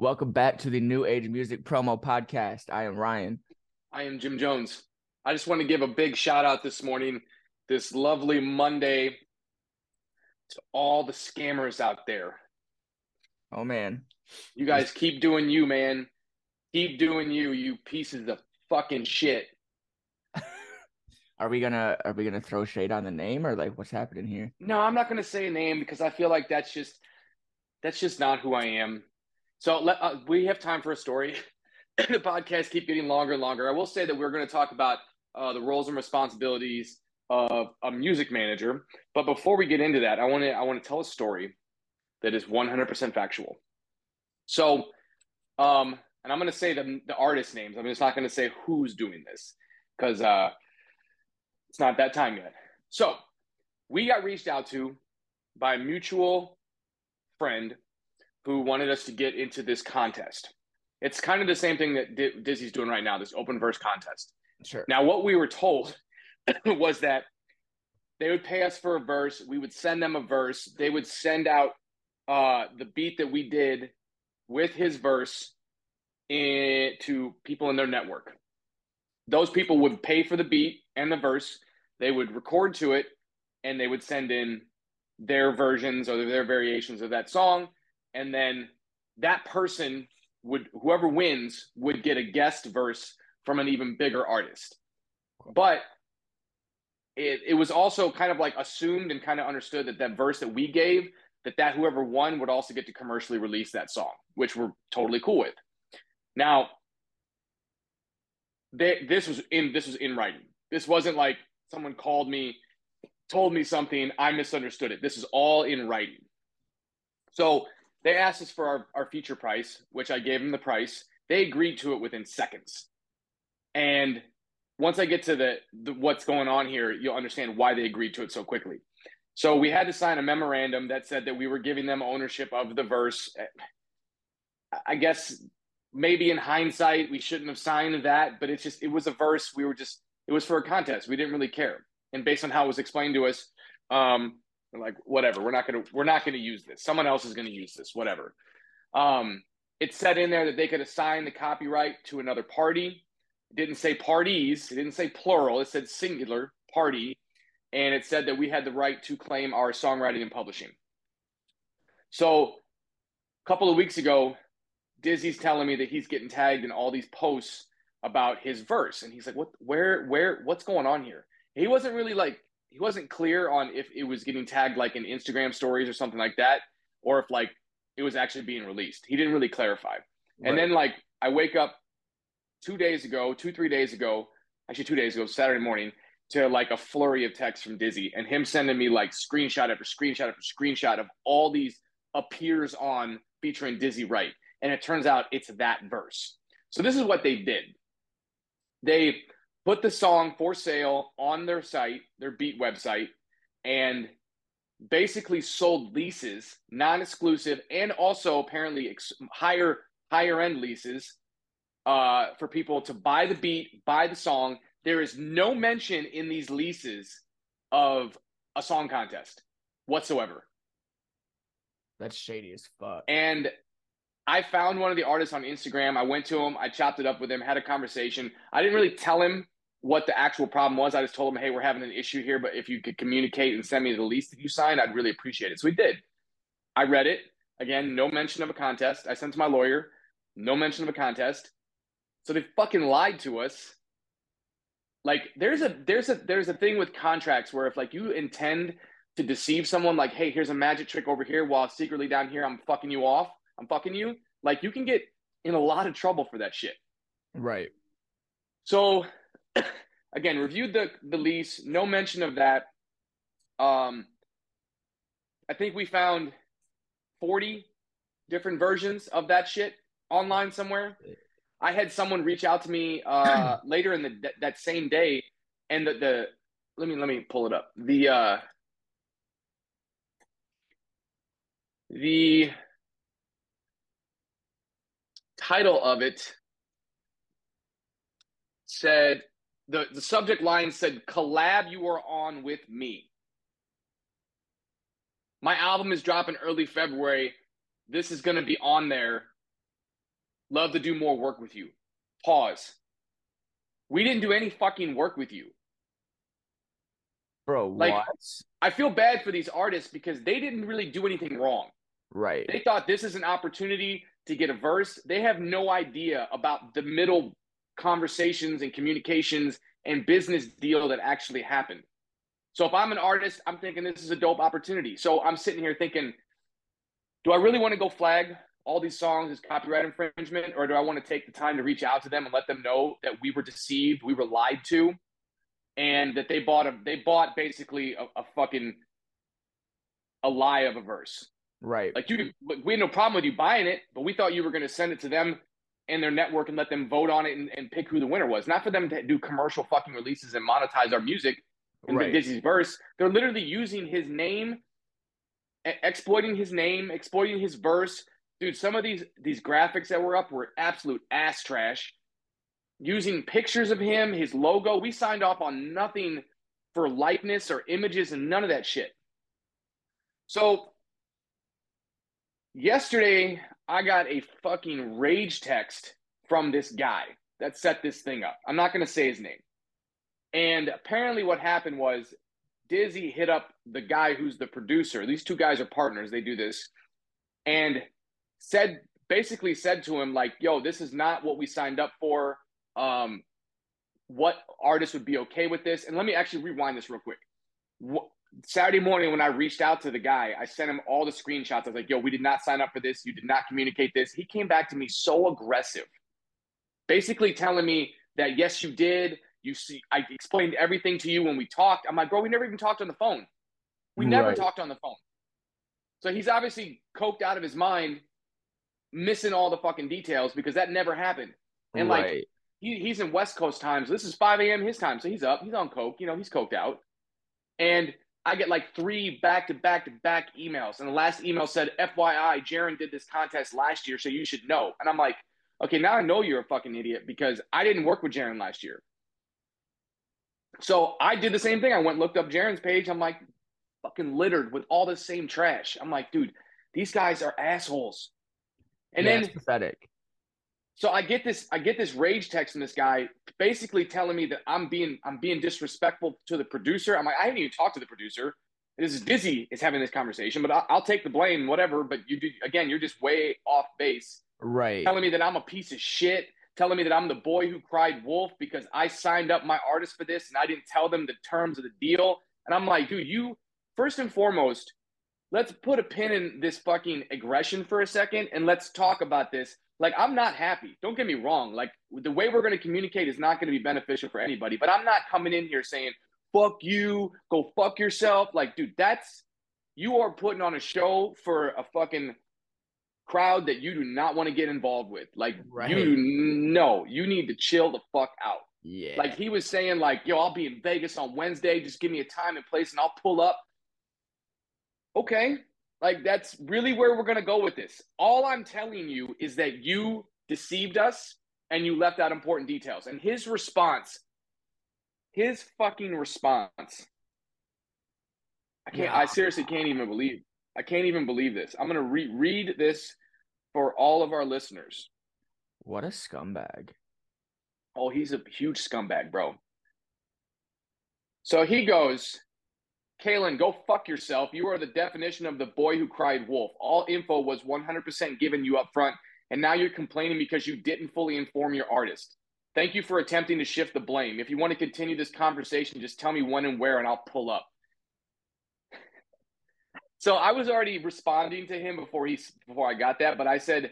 Welcome back to the New Age Music Promo Podcast. I am Ryan. I am Jim Jones. I just want to give a big shout out this morning, this lovely Monday, to all the scammers out there. Oh, man. You guys keep doing you, man. Keep doing you, you pieces of fucking shit. Are we gonna are we gonna throw shade on the name or like what's happening here? No, I'm not gonna say a name because I feel like that's just that's just not who I am. So let uh, we have time for a story. the podcast keep getting longer and longer. I will say that we're going to talk about uh, the roles and responsibilities of a music manager. But before we get into that, I want to I want to tell a story that is 100% factual. So, um, and I'm going to say the the artist names. I'm just not going to say who's doing this because uh, it's not that time yet. So, we got reached out to by a mutual friend who wanted us to get into this contest. It's kind of the same thing that D- Dizzy's doing right now, this open verse contest. Sure. Now, what we were told was that they would pay us for a verse. We would send them a verse. They would send out uh, the beat that we did with his verse in, to people in their network. Those people would pay for the beat and the verse. They would record to it, and they would send in their versions or their variations of that song. And then that person would, whoever wins, would get a guest verse from an even bigger artist. But it, it was also kind of like assumed and kind of understood that that verse that we gave, that that whoever won would also get to commercially release that song, which we're totally cool with. Now, they, this was in this was in writing. This wasn't like someone called me, told me something, I misunderstood it. This is all in writing. So they asked us for our, our feature price, which I gave them the price. They agreed to it within seconds. And once I get to the, the what's going on here, you'll understand why they agreed to it so quickly. So we had to sign a memorandum that said that we were giving them ownership of the verse. I guess maybe in hindsight we shouldn't have signed that, but it's just it was a verse. We were just it was for a contest. We didn't really care. And based on how it was explained to us, um, like whatever, we're not gonna we're not gonna use this. Someone else is gonna use this. Whatever. Um, it said in there that they could assign the copyright to another party. It didn't say parties. It didn't say plural. It said singular party, and it said that we had the right to claim our songwriting and publishing. So, a couple of weeks ago, Dizzy's telling me that he's getting tagged in all these posts about his verse, and he's like, "What? Where? Where? What's going on here?" He wasn't really like he wasn't clear on if it was getting tagged like in Instagram stories or something like that, or if like it was actually being released. He didn't really clarify. Right. And then like I wake up two days ago, two three days ago, actually two days ago, Saturday morning, to like a flurry of texts from Dizzy and him sending me like screenshot after screenshot after screenshot of all these appears on featuring Dizzy Wright. And it turns out it's that verse. So this is what they did. They put the song for sale on their site, their beat website, and basically sold leases, non-exclusive, and also apparently ex- higher higher end leases uh, for people to buy the beat, buy the song. There is no mention in these leases of a song contest whatsoever. That's shady as fuck. And I found one of the artists on Instagram. I went to him, I chopped it up with him, had a conversation. I didn't really tell him what the actual problem was. I just told him, hey, we're having an issue here, but if you could communicate and send me the lease that you signed, I'd really appreciate it. So he did. I read it. Again, no mention of a contest. I sent to my lawyer, no mention of a contest. So they fucking lied to us. Like there's a there's a there's a thing with contracts where if like you intend to deceive someone, like, hey, here's a magic trick over here while secretly down here I'm fucking you off, I'm fucking you, like you can get in a lot of trouble for that shit. Right. So again, reviewed the the lease, no mention of that. Um, I think we found forty different versions of that shit online somewhere. I had someone reach out to me uh, later in the th- that same day, and the, the let me let me pull it up. The uh, the title of it said the, the subject line said collab you are on with me my album is dropping early february this is going to be on there Love to do more work with you. Pause. We didn't do any fucking work with you. Bro, Like- what? I feel bad for these artists because they didn't really do anything wrong. Right. They thought this is an opportunity to get a verse. They have no idea about the middle conversations and communications and business deal that actually happened. So if I'm an artist, I'm thinking this is a dope opportunity. So I'm sitting here thinking, do I really want to go flag all these songs as copyright infringement, or do I want to take the time to reach out to them and let them know that we were deceived, we were lied to, and that they bought a they bought basically a, a fucking a lie of a verse. Right. Like you, we had no problem with you buying it, but we thought you were going to send it to them and their network and let them vote on it and, and pick who the winner was. Not for them to do commercial fucking releases and monetize our music in Right. Dizzy's verse. They're literally using his name, exploiting his name, exploiting his verse. Dude, some of these these graphics that were up were absolute ass trash. Using pictures of him, his logo. We signed off on nothing for likeness or images and none of that shit. So yesterday I got a fucking rage text from this guy that set this thing up. I'm not going to say his name. And apparently, what happened was Dizzy hit up the guy who's the producer. These two guys are partners. They do this, and said basically said to him like, "Yo, this is not what we signed up for. Um, what artist would be okay with this?" And let me actually rewind this real quick. Saturday morning when I reached out to the guy, I sent him all the screenshots. I was like, "Yo, we did not sign up for this. You did not communicate this." He came back to me so aggressive, basically telling me that yes, you did. You see, I explained everything to you when we talked. I'm like, bro, we never even talked on the phone. We never Right. talked on the phone. So he's obviously coked out of his mind, missing all the fucking details because that never happened. And like he, he's in West Coast time. So This is 5 a.m. his time, so he's up. He's on coke. You know, he's coked out. And I get like three back to back to back emails, and the last email said, "FYI, Jarren did this contest last year, so you should know." And I'm like, "Okay, now I know you're a fucking idiot because I didn't work with Jarren last year." So I did the same thing. I went looked up Jarren's page. I'm like, fucking littered with all the same trash. I'm like, dude, these guys are assholes. And yeah, then pathetic. So I get this I get this rage text from this guy basically telling me that I'm being I'm being disrespectful to the producer. I'm like, I haven't even talked to the producer. This is Dizzy is having this conversation, but I'll, I'll take the blame, whatever. But you do again, you're just way off base, Right. telling me that I'm a piece of shit, telling me that I'm the boy who cried wolf because I signed up my artist for this and I didn't tell them the terms of the deal. And I'm like, dude, you first and foremost, let's put a pin in this fucking aggression for a second and let's talk about this. Like, I'm not happy. Don't get me wrong. Like, the way we're going to communicate is not going to be beneficial for anybody, but I'm not coming in here saying, fuck you, go fuck yourself. Like, dude, that's, you are putting on a show for a fucking crowd that you do not want to get involved with. Like, Right. you know, you need to chill the fuck out. yeah. Like he was saying, like, yo, I'll be in Vegas on Wednesday. Just give me a time and place, and I'll pull up. Okay, like that's really where we're gonna go with this. All I'm telling you is that you deceived us and you left out important details. And his response, his fucking response, I can't. I seriously can't even believe. I can't even believe this. I'm gonna re- read this for all of our listeners. what a scumbag. Oh, he's a huge scumbag, bro. So he goes, Kalen, go fuck yourself. You are the definition of the boy who cried wolf. All info was 100% given you up front, and now you're complaining because you didn't fully inform your artist. Thank you for attempting to shift the blame. If you want to continue this conversation, just tell me when and where, and I'll pull up. So I was already responding to him before he before I got that, but I said,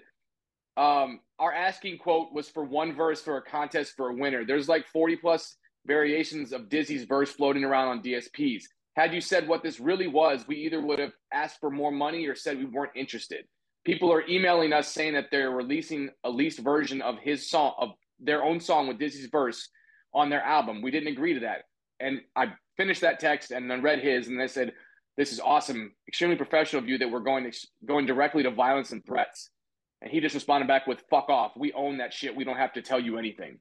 um, our asking quote was for one verse for a contest for a winner. There's like 40 plus variations of Dizzy's verse floating around on DSPs. Had you said what this really was, we either would have asked for more money or said we weren't interested. People are emailing us saying that they're releasing a leased version of his song, of their own song with Dizzy's verse on their album. We didn't agree to that. And I finished that text and then read his, and they said, "This is awesome, extremely professional of you that we're going to, going directly to violence and threats." And he just responded back with, "Fuck off. We own that shit. We don't have to tell you anything."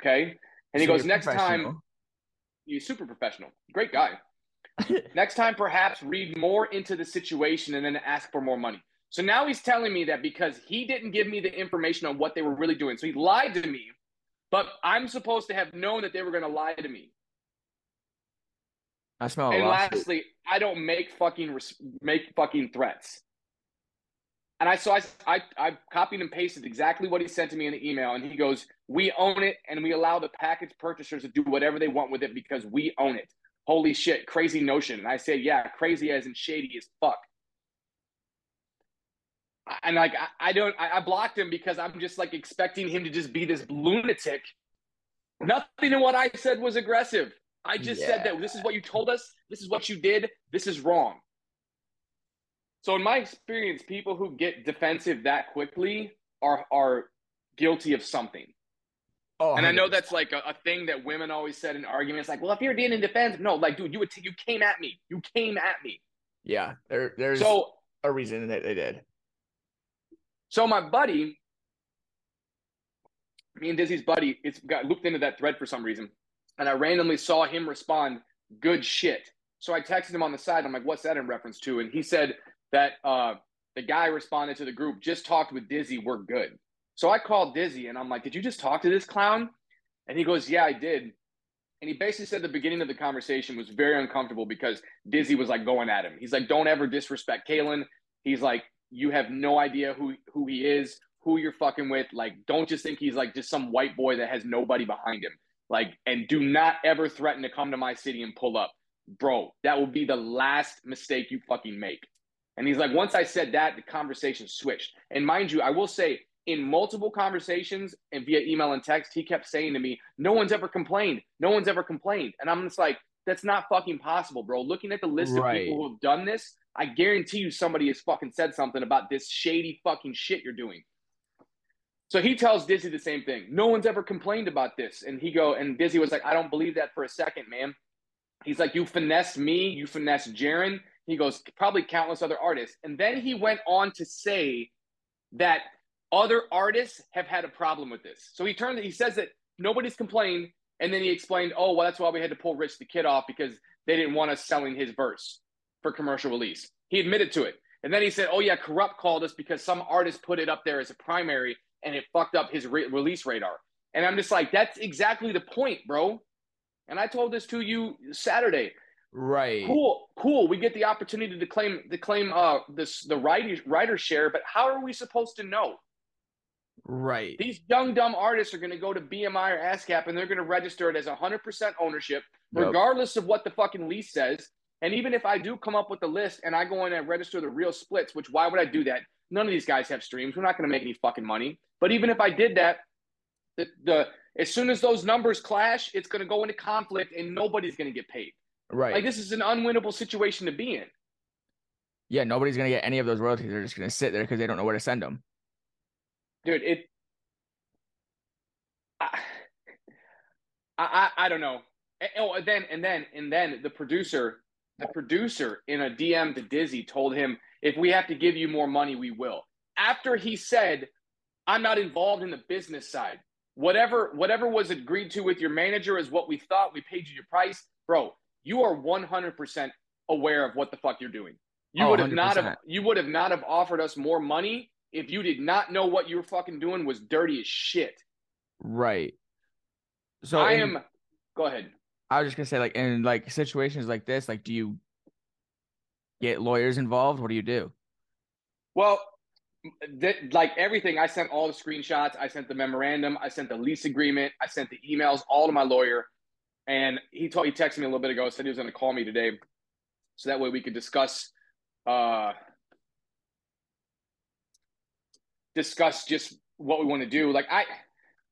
Okay. And he goes, "Next time." He's super professional. Great guy. Next time, perhaps read more into the situation and then ask for more money. So now he's telling me that because he didn't give me the information on what they were really doing. So he lied to me, but I'm supposed to have known that they were going to lie to me. I smell a And lastly, I don't make fucking res- make fucking threats. And I so I, I I copied and pasted exactly what he sent to me in the email, and he goes, "We own it, and we allow the package purchasers to do whatever they want with it because we own it." Holy shit, crazy notion. And I said, "Yeah, crazy as in shady as fuck." And like I, I don't, I, I blocked him because I'm just like expecting him to just be this lunatic. Nothing in what I said was aggressive. I just said that this is what you told us. This is what you did. This is wrong. So in my experience, people who get defensive that quickly are are guilty of something. Oh, And I know that's like a, a thing that women always said in arguments, like, "Well, if you're being in defense, no, like, dude, you would t- you came at me, you came at me." yeah. There, there's So a reason that they did. So my buddy, me and Dizzy's buddy, it's got looped into that thread for some reason, and I randomly saw him respond, "Good shit." So I texted him on the side. I'm like, "What's that in reference to?" And he said that uh, the guy responded to the group, "Just talked with Dizzy. We're good." So I called Dizzy, and I'm like, "Did you just talk to this clown?" And he goes, "Yeah, I did." And he basically said the beginning of the conversation was very uncomfortable because Dizzy was like going at him. He's like, "Don't ever disrespect Kalen." He's like, "You have no idea who who he is, who you're fucking with. Like, don't just think he's like just some white boy that has nobody behind him. Like, and do not ever threaten to come to my city and pull up, bro. That will be the last mistake you fucking make." And he's like, once I said that, the conversation switched. And mind you, I will say, in multiple conversations and via email and text, he kept saying to me, No one's ever complained. No one's ever complained. And I'm just like, That's not fucking possible, bro. Looking at the list Right. of people who have done this, I guarantee you somebody has fucking said something about this shady fucking shit you're doing. So he tells Dizzy the same thing. No one's ever complained about this. And he go, and Dizzy was like, I don't believe that for a second, man. He's like, You finessed me, you finessed Jarren. He goes, probably countless other artists. And then he went on to say that other artists have had a problem with this. So he turned he says that nobody's complained, and then he explained, oh, well, that's why we had to pull Rich the Kid off because they didn't want us selling his verse for commercial release. He admitted to it. And then he said, oh, yeah, Corrupt called us because some artist put it up there as a primary and it fucked up his re- release radar. And I'm just like, that's exactly the point, bro. And I told this to you Saturday. Right. Cool, cool. We get the opportunity to claim to claim uh this the writer writer share, but how are we supposed to know? Right. These young dumb artists are going to go to BMI or ASCAP and they're going to register it as 100% ownership, Yep. regardless of what the fucking lease says. And even if I do come up with the list and I go in and register the real splits, which why would I do that? None of these guys have streams. We're not going to make any fucking money. But even if I did that, the, the as soon as those numbers clash, it's going to go into conflict and nobody's going to get paid. Right. Like this is an unwinnable situation to be in. yeah, nobody's gonna get any of those royalties. They're just gonna sit there because they don't know where to send them. dude it I, I i don't know oh and then and then and then the producer the producer in a dm to dizzy told him if we have to give you more money we will after he said i'm not involved in the business side whatever whatever was agreed to with your manager is what we thought we paid you your price bro you are 100% aware of what the fuck you're doing you Oh, would have not have you would have not have offered us more money if you did not know what you were fucking doing was dirty as shit. Right. So I in- am. Go ahead. I was just gonna say, like in like situations like this, like do you get lawyers involved? What do you do? Well, th- like everything, I sent all the screenshots. I sent the memorandum. I sent the lease agreement. I sent the emails all to my lawyer, and he told he texted me a little bit ago. Said he was going to call me today, so that way we could discuss. Uh, discuss just what we want to do. Like I,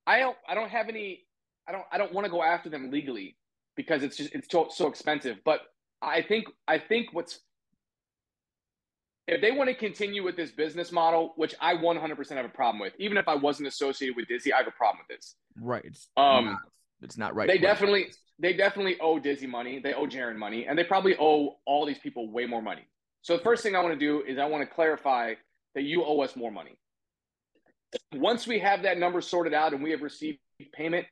I don't, I don't have any. I don't, I don't want to go after them legally because it's just it's so, so expensive. But I think, I think what's if they want to continue with this business model, which I 100% have a problem with, even if I wasn't associated with Dizzy, I have a problem with this. Right. It's Um, it's not right. they definitely, they definitely owe Dizzy money. They owe Jarren money, and they probably owe all these people way more money. So the first thing I want to do is I want to clarify that you owe us more money. Once we have that number sorted out and we have received payment,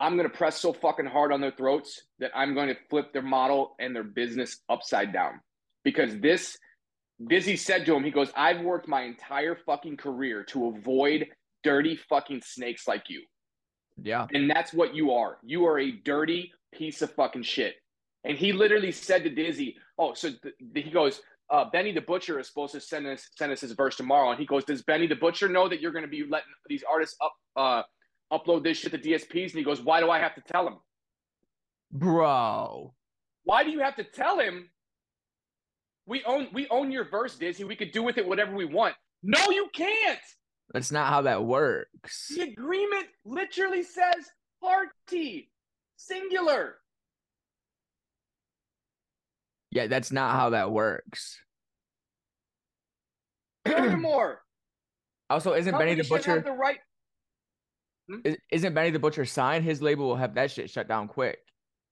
I'm going to press so fucking hard on their throats that I'm going to flip their model and their business upside down because this Dizzy said to him, he goes, I've worked my entire fucking career to avoid dirty fucking snakes like you. Yeah. And that's what you are. You are a dirty piece of fucking shit. And he literally said to Dizzy, "Oh, so th- he goes, uh, Benny the Butcher is supposed to send us send us his verse tomorrow." And he goes, "Does Benny the Butcher know that you're going to be letting these artists up uh, upload this shit to DSPs?" And he goes, "Why do I have to tell him, bro? Why do you have to tell him? We own we own your verse, Dizzy. We could do with it whatever we want. No, you can't. That's not how that works. The agreement literally says party singular." Yeah, that's not how that works. Furthermore, also, isn't Benny the companies should have Butcher? the right? Hmm? is- Isn't Benny the Butcher signed? His label will have that shit shut down quick.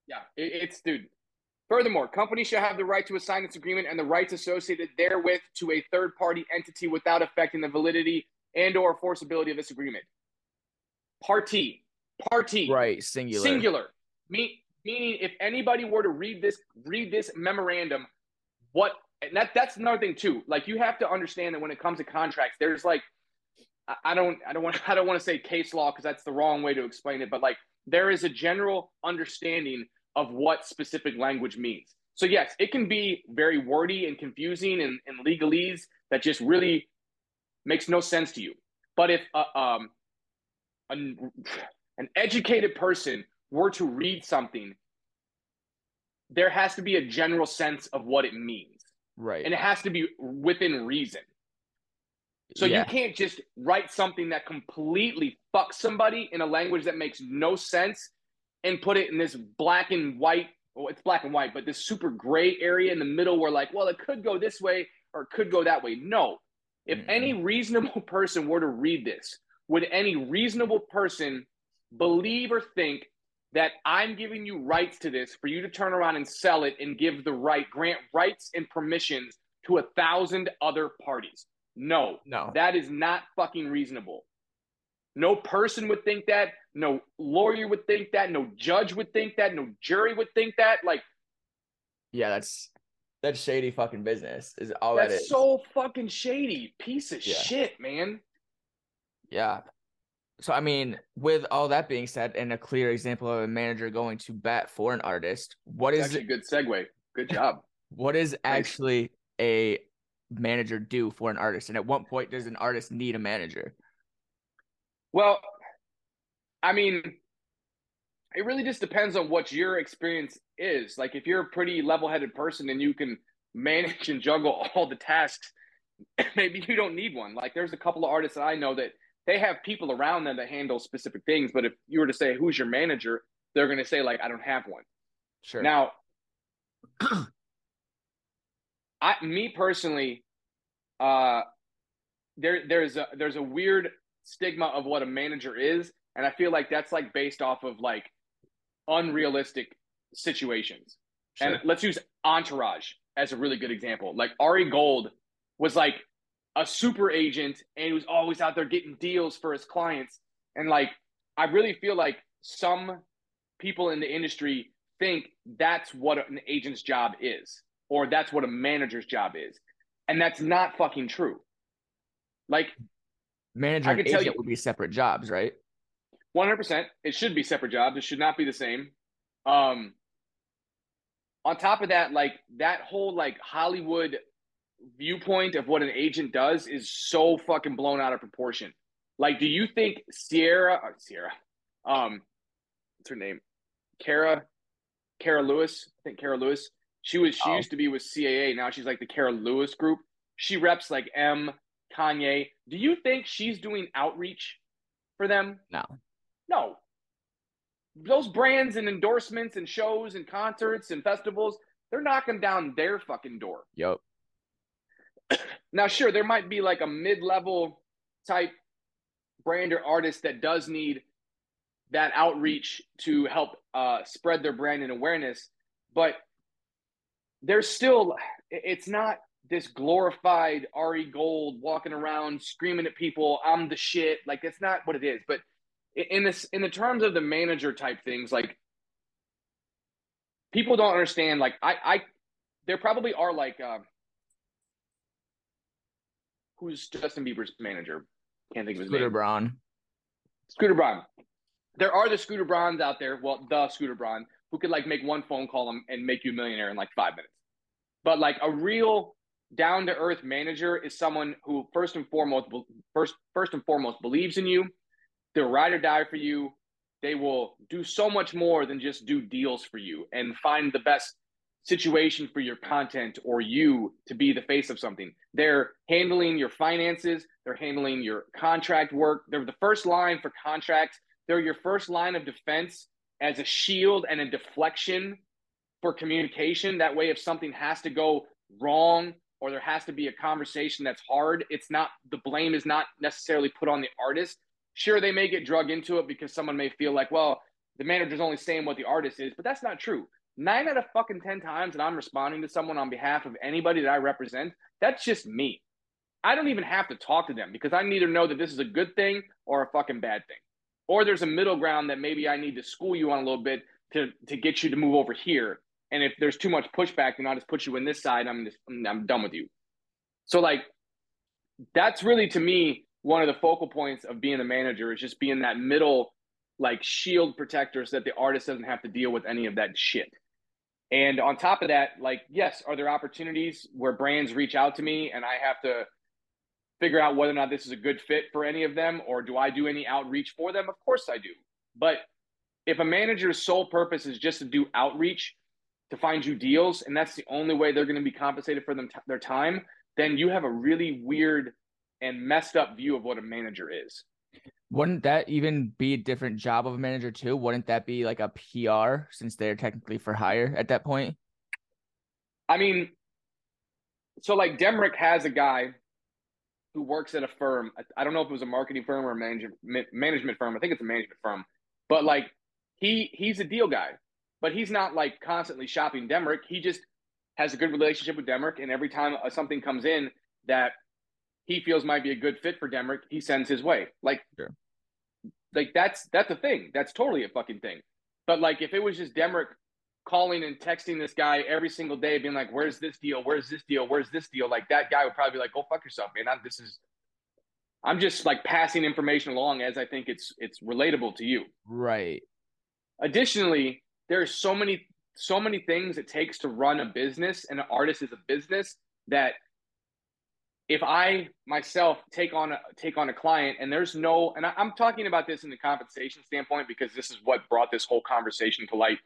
Yeah, it's dude. Furthermore, companies should have the right to assign its agreement and the rights associated therewith to a third party entity without affecting the validity and or enforceability of this agreement. Party, party, Right, singular. singular. Me, meaning, if anybody were to read this, read this memorandum, what? And that that's another thing too. Like you have to understand that when it comes to contracts, there's like, I, I don't, I don't want, I don't want to say case law because that's the wrong way to explain it. But like, there is a general understanding of what specific language means. So yes, it can be very wordy and confusing and, and legalese that just really makes no sense to you. But if uh, um, an, an educated person were to read something, there has to be a general sense of what it means, Right. and it has to be within reason. So Yeah. you can't just write something that completely fucks somebody in a language that makes no sense and put it in this black and white. Well, it's black and white, but this super gray area in the middle where, like, well, it could go this way or it could go that way. No. If Mm-mm. any reasonable person were to read this, would any reasonable person believe or think that I'm giving you rights to this for you to turn around and sell it and give the right, grant rights and permissions to a thousand other parties? No. no. That is not fucking reasonable. No person would think that. No lawyer would think that. No judge would think that. No jury would think that. Like, yeah, that's that's shady fucking business. Is all that that's so fucking shady. Piece of Yeah. shit, man. Yeah. So I mean, with all that being said, and a clear example of a manager going to bat for an artist, what It's is a good segue. Good job. what is actually a manager do for an artist, and at what point does an artist need a manager? Well, I mean, it really just depends on what your experience is. Like, if you're a pretty level headed person and you can manage and juggle all the tasks, maybe you don't need one. Like, there's a couple of artists that I know that they have people around them that handle specific things. But if you were to say, who's your manager? They're going to say, like, I don't have one. Sure. Now, I, me personally, uh, there there's a there's a weird stigma of what a manager is, and I feel like that's like based off of like unrealistic situations. sure. And let's use Entourage as a really good example. Like Ari Gold was like a super agent, and he was always out there getting deals for his clients. And like, I really feel like some people in the industry think that's what an agent's job is, or that's what a manager's job is, and that's not fucking true. Like manager I and can tell agent you- would be separate jobs, right? One hundred percent. It should be separate jobs. It should not be the same. Um, on top of that, like that whole like Hollywood viewpoint of what an agent does is so fucking blown out of proportion. Like, do you think Sierra or Sierra, um, what's her name? Kara, Kara Lewis. I think Kara Lewis. She was. She Oh. used to be with CAA. Now she's like the Kara Lewis group. She reps like M, Kanye. Do you think she's doing outreach for them? No. No. Those brands and endorsements and shows and concerts and festivals, they're knocking down their fucking door. Yep. Now, sure, there might be like a mid level type brand or artist that does need that outreach to help uh, spread their brand and awareness, but there's still, it's not this glorified Ari Gold walking around screaming at people, I'm the shit. Like, that's not what it is. But in this, in the terms of the manager type things, like, people don't understand. Like, I, I, there probably are like, uh, who's Justin Bieber's manager? Can't think of his Scooter name. Braun. Scooter Braun. There are the Scooter Brauns out there. Well, the Scooter Braun who could like make one phone call and make you a millionaire in like five minutes. But like a real down to earth manager is someone who first and foremost first first and foremost believes in you. They'll ride or die for you. They will do so much more than just do deals for you and find the best situation for your content or you to be the face of something. They're handling your finances, they're handling your contract work. They're the first line for contracts. They're your first line of defense as a shield and a deflection for communication. That way, if something has to go wrong or there has to be a conversation that's hard, it's not the blame is not necessarily put on the artist. Sure, they may get drug into it because someone may feel like, well, the manager's only saying what the artist is, but that's not true. Nine out of fucking 10 times that I'm responding to someone on behalf of anybody that I represent, that's just me. I don't even have to talk to them because I neither know that this is a good thing or a fucking bad thing. Or there's a middle ground that maybe I need to school you on a little bit to, to get you to move over here. And if there's too much pushback, then I'll just put you in this side. I'm just, I'm done with you. So like, that's really to me one of the focal points of being a manager is just being that middle like shield protector so that the artist doesn't have to deal with any of that shit. And on top of that, like, yes, are there opportunities where brands reach out to me and I have to figure out whether or not this is a good fit for any of them or do I do any outreach for them? Of course I do. But if a manager's sole purpose is just to do outreach to find you deals and that's the only way they're going to be compensated for them t- their time, then you have a really weird and messed up view of what a manager is. Wouldn't that even be a different job of a manager too? Wouldn't that be like a PR since they're technically for hire at that point? I mean, so like Demrick has a guy who works at a firm. I don't know if it was a marketing firm or a management management firm. I think it's a management firm. But like he he's a deal guy, but he's not like constantly shopping Demrick. He just has a good relationship with Demrick, and every time uh, something comes in that he feels might be a good fit for Demrick, he sends his way. Like, sure. like that's that's a thing. That's totally a fucking thing. But like, if it was just Demrick calling and texting this guy every single day, being like, "Where's this deal? Where's this deal? Where's this deal?" Like that guy would probably be like, "Go fuck yourself, man. I'm, this is." I'm just like passing information along as I think it's it's relatable to you. Right. Additionally, there are so many so many things it takes to run a business, and an artist is a business that if I myself take on a take on a client and there's no and I, am talking about this in the compensation standpoint because this is what brought this whole conversation to light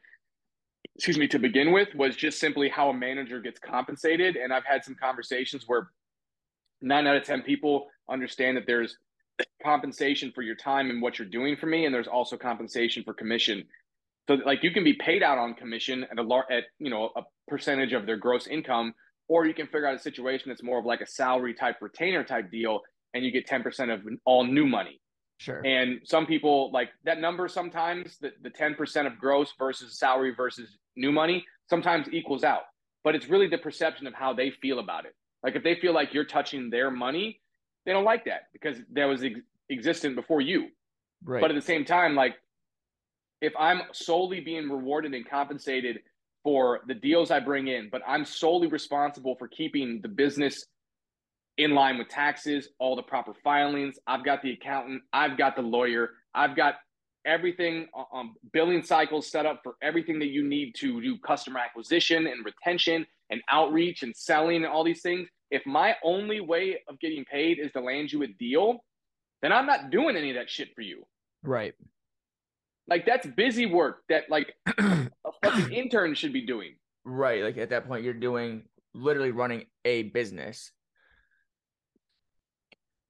excuse me to begin with was just simply how a manager gets compensated. And I've had some conversations where 9 out of 10 people understand that there's compensation for your time and what you're doing for me. And there's also compensation for commission. So like you can be paid out on commission at a large at you know a percentage of their gross income or you can figure out a situation that's more of like a salary type retainer type deal and you get 10% of all new money. Sure. And some people like that number sometimes the, the 10% of gross versus salary versus new money sometimes equals out but it's really the perception of how they feel about it. Like if they feel like you're touching their money they don't like that because that was ex- existent before you. Right. But at the same time like if i'm solely being rewarded and compensated for the deals I bring in, but I'm solely responsible for keeping the business in line with taxes, all the proper filings. I've got the accountant, I've got the lawyer, I've got everything on um, billing cycles set up for everything that you need to do customer acquisition and retention and outreach and selling and all these things. If my only way of getting paid is to land you a deal, then I'm not doing any of that shit for you. Right. Like that's busy work that like a fucking intern should be doing. Right. Like at that point, you're doing literally running a business.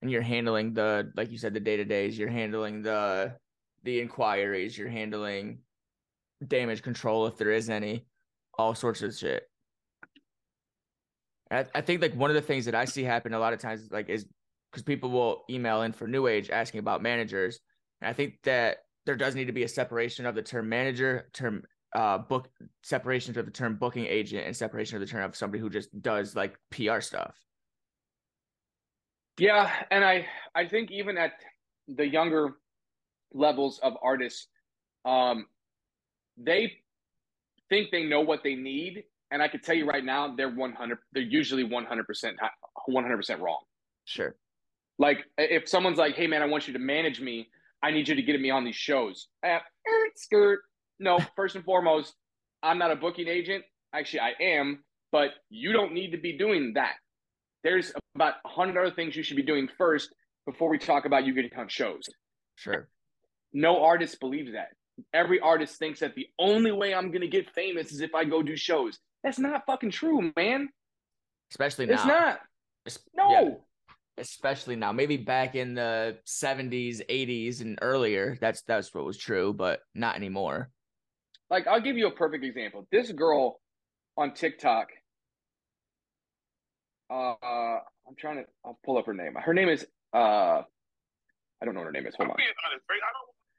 And you're handling the, like you said, the day to days. You're handling the the inquiries. You're handling damage control if there is any, all sorts of shit. I, I think like one of the things that I see happen a lot of times like is because people will email in for New Age asking about managers. And I think that there does need to be a separation of the term manager, term uh book separation of the term booking agent and separation of the term of somebody who just does like PR stuff. Yeah, and I I think even at the younger levels of artists, um, they think they know what they need, and I can tell you right now, they're one hundred. They're usually one hundred percent, one hundred percent wrong. Sure. Like if someone's like, "Hey man, I want you to manage me. I need you to get me on these shows." Eh, skirt. No, first and foremost, I'm not a booking agent. Actually, I am, but you don't need to be doing that. There's about a hundred other things you should be doing first before we talk about you getting on shows. Sure. No artist believes that. Every artist thinks that the only way I'm gonna get famous is if I go do shows. That's not fucking true, man. Especially now. It's not. Es- No. yeah, especially now. Maybe back in the 70s, 80s, and earlier, that's that's what was true, but not anymore. Like I'll give you a perfect example. This girl on TikTok. Uh, I'm trying to. I'll pull up her name. Her name is. Uh, I don't know what her name is. Hold on.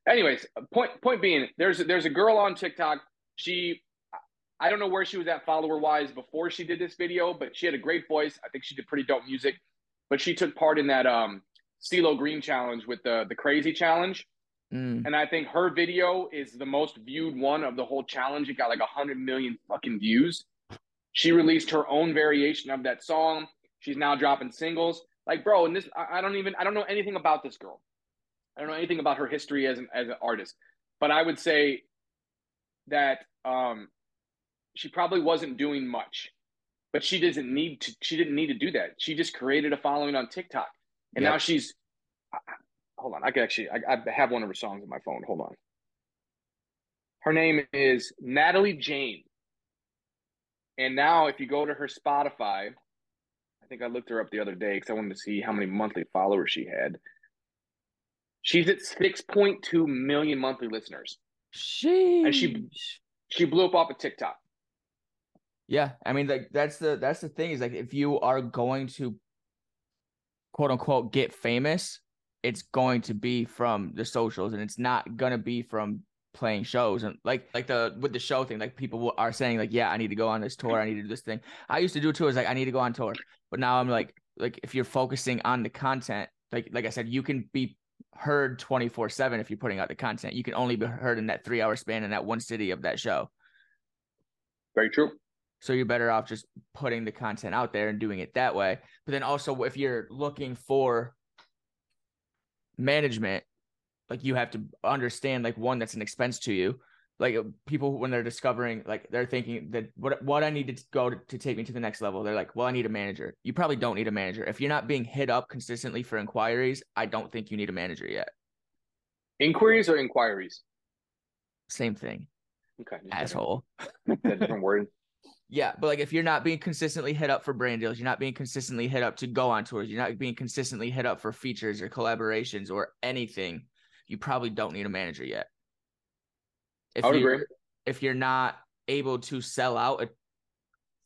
Anyways, point point being, there's there's a girl on TikTok. She, I don't know where she was at follower wise before she did this video, but she had a great voice. I think she did pretty dope music. But she took part in that um CeeLo Green challenge with the the crazy challenge. Mm, And I think her video is the most viewed one of the whole challenge. It got like a hundred million fucking views. She released her own variation of that song. She's now dropping singles. Like, bro, and this I, I don't even I don't know anything about this girl. I don't know anything about her history as an as an artist. But I would say that um she probably wasn't doing much. But she doesn't need to she didn't need to do that. She just created a following on TikTok. And Yep. now she's hold on. I can actually I, I have one of her songs on my phone. Hold on. Her name is Natalie Jane. And now if you go to her Spotify, I think I looked her up the other day because I wanted to see how many monthly followers she had. She's at 6.2 million monthly listeners. sheesh. she- She blew up off of TikTok. Yeah, I mean, like that's the that's the thing is like if you are going to quote unquote get famous, it's going to be from the socials, and it's not gonna be from playing shows and like like the with the show thing. Like people are saying like, yeah, I need to go on this tour, I need to do this thing. I used to do tours like I need to go on tour, but now I'm like like if you're focusing on the content, like like I said, you can be heard 24 7 if you're putting out the content. You can only be heard in that three hour span in that one city of that show. Very true. So you're better off just putting the content out there and doing it that way. But then also, if you're looking for management, like you have to understand, like one, that's an expense to you. Like uh, people when they're discovering, like they're thinking that what what I need to go to, to take me to the next level. They're like, well, I need a manager. You probably don't need a manager if you're not being hit up consistently for inquiries. I don't think you need a manager yet. Inquiries or inquiries? Same thing, Okay. asshole. Different word. Yeah, but like if you're not being consistently hit up for brand deals, you're not being consistently hit up to go on tours, you're not being consistently hit up for features or collaborations or anything, you probably don't need a manager yet. If I would agree. if you're not able to sell out a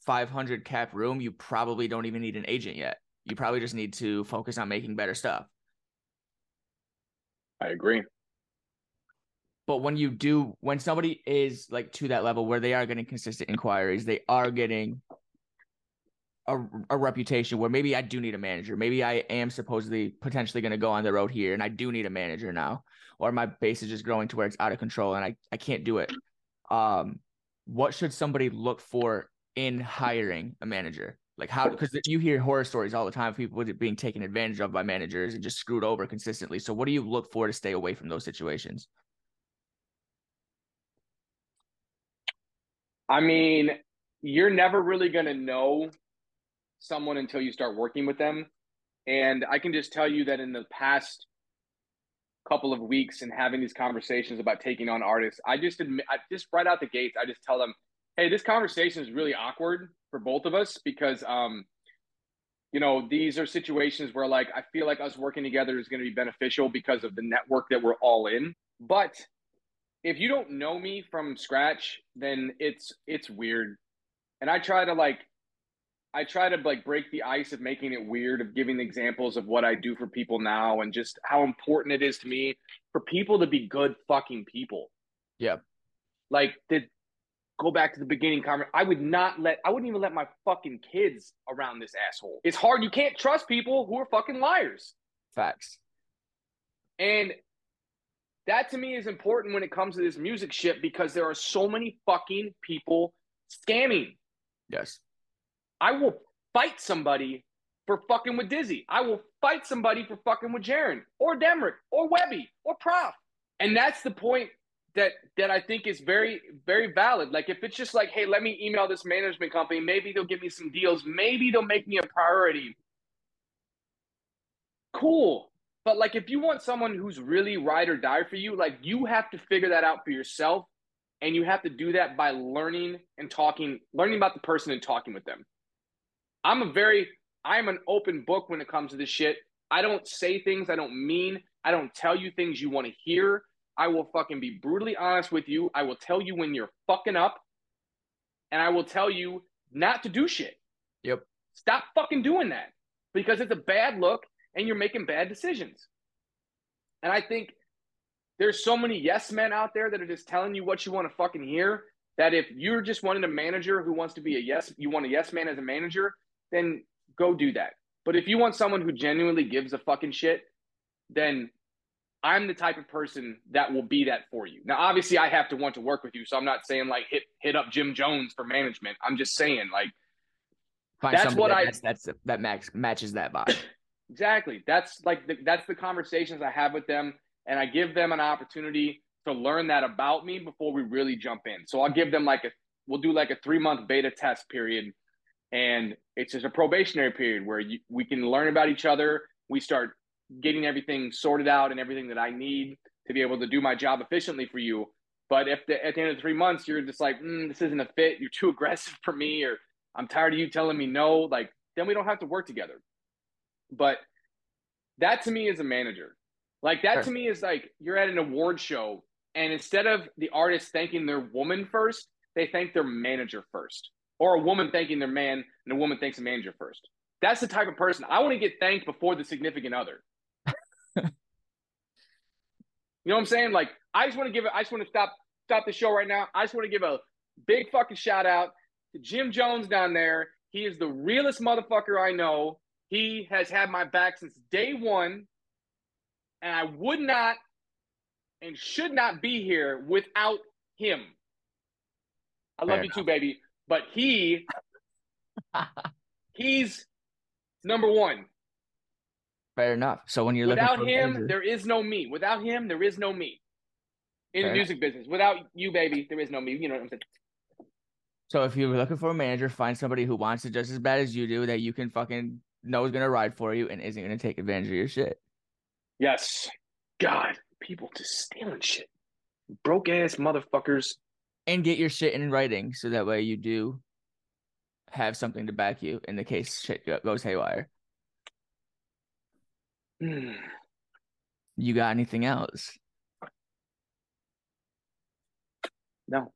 500 cap room, you probably don't even need an agent yet. You probably just need to focus on making better stuff. I agree. But when you do, when somebody is like to that level where they are getting consistent inquiries, they are getting a, a reputation where maybe I do need a manager. Maybe I am supposedly potentially going to go on the road here and I do need a manager now, or my base is just growing to where it's out of control and I, I can't do it. Um, what should somebody look for in hiring a manager? Like how, because you hear horror stories all the time of people being taken advantage of by managers and just screwed over consistently. So what do you look for to stay away from those situations? I mean, you're never really going to know someone until you start working with them. And I can just tell you that in the past couple of weeks and having these conversations about taking on artists, I just admit, I just right out the gates, I just tell them, hey, this conversation is really awkward for both of us because, um, you know, these are situations where like I feel like us working together is going to be beneficial because of the network that we're all in. But if you don't know me from scratch, then it's it's weird. And I try to like I try to like break the ice of making it weird, of giving examples of what I do for people now and just how important it is to me for people to be good fucking people. Yeah. Like to go back to the beginning comment, I would not let I wouldn't even let my fucking kids around this asshole. It's hard. You can't trust people who are fucking liars. Facts. And that to me is important when it comes to this music shit because there are so many fucking people scamming. Yes. I will fight somebody for fucking with Dizzy. I will fight somebody for fucking with Jarren or Demrick or Webby or Prof. And that's the point that that I think is very very valid. Like if it's just like, hey, let me email this management company, maybe they'll give me some deals, maybe they'll make me a priority. Cool. But like if you want someone who's really ride or die for you, like you have to figure that out for yourself. And you have to do that by learning and talking, learning about the person and talking with them. I'm a very, I'm an open book when it comes to this shit. I don't say things I don't mean. I don't tell you things you want to hear. I will fucking be brutally honest with you. I will tell you when you're fucking up. And I will tell you not to do shit. Yep. Stop fucking doing that because it's a bad look and you're making bad decisions. And I think there's so many yes men out there that are just telling you what you want to fucking hear that if you're just wanting a manager who wants to be a yes, you want a yes man as a manager, then go do that. But if you want someone who genuinely gives a fucking shit, then I'm the type of person that will be that for you. Now, obviously, I have to want to work with you, so I'm not saying like hit hit up Jim Jones for management. I'm just saying like Find that's what that, I that's, that's that max matches that vibe. exactly. That's like the, that's the conversations I have with them, and I give them an opportunity to learn that about me before we really jump in. So I'll give them like a we'll do like a three month beta test period, and it's just a probationary period where you, we can learn about each other. We start getting everything sorted out and everything that I need to be able to do my job efficiently for you. But if the, at the end of three months you're just like, mm, this isn't a fit, you're too aggressive for me, or I'm tired of you telling me no, like then we don't have to work together. But that to me is a manager. Like that sure. to me is like you're at an award show and instead of the artist thanking their woman first, they thank their manager first. Or a woman thanking their man and a woman thanks a manager first. That's the type of person I want to get thanked before the significant other. you know what I'm saying? Like I just want to give it I just want to stop stop the show right now. I just want to give a big fucking shout out to Jim Jones down there. He is the realest motherfucker I know. He has had my back since day one. And I would not and should not be here without him. I love Fair you enough. too, baby. But he he's number one. Fair enough. So when you're without him, there is no me. Without him, there is no me. In Fair the music enough. business, without you, baby, there is no me. You know what I'm saying? So if you're looking for a manager, find somebody who wants it just as bad as you do, that you can fucking know is gonna ride for you and isn't gonna take advantage of your shit. Yes. God, people just stealing shit. Broke ass motherfuckers. And get your shit in writing so that way you do have something to back you in the case shit goes haywire. Hmm. You got anything else? No.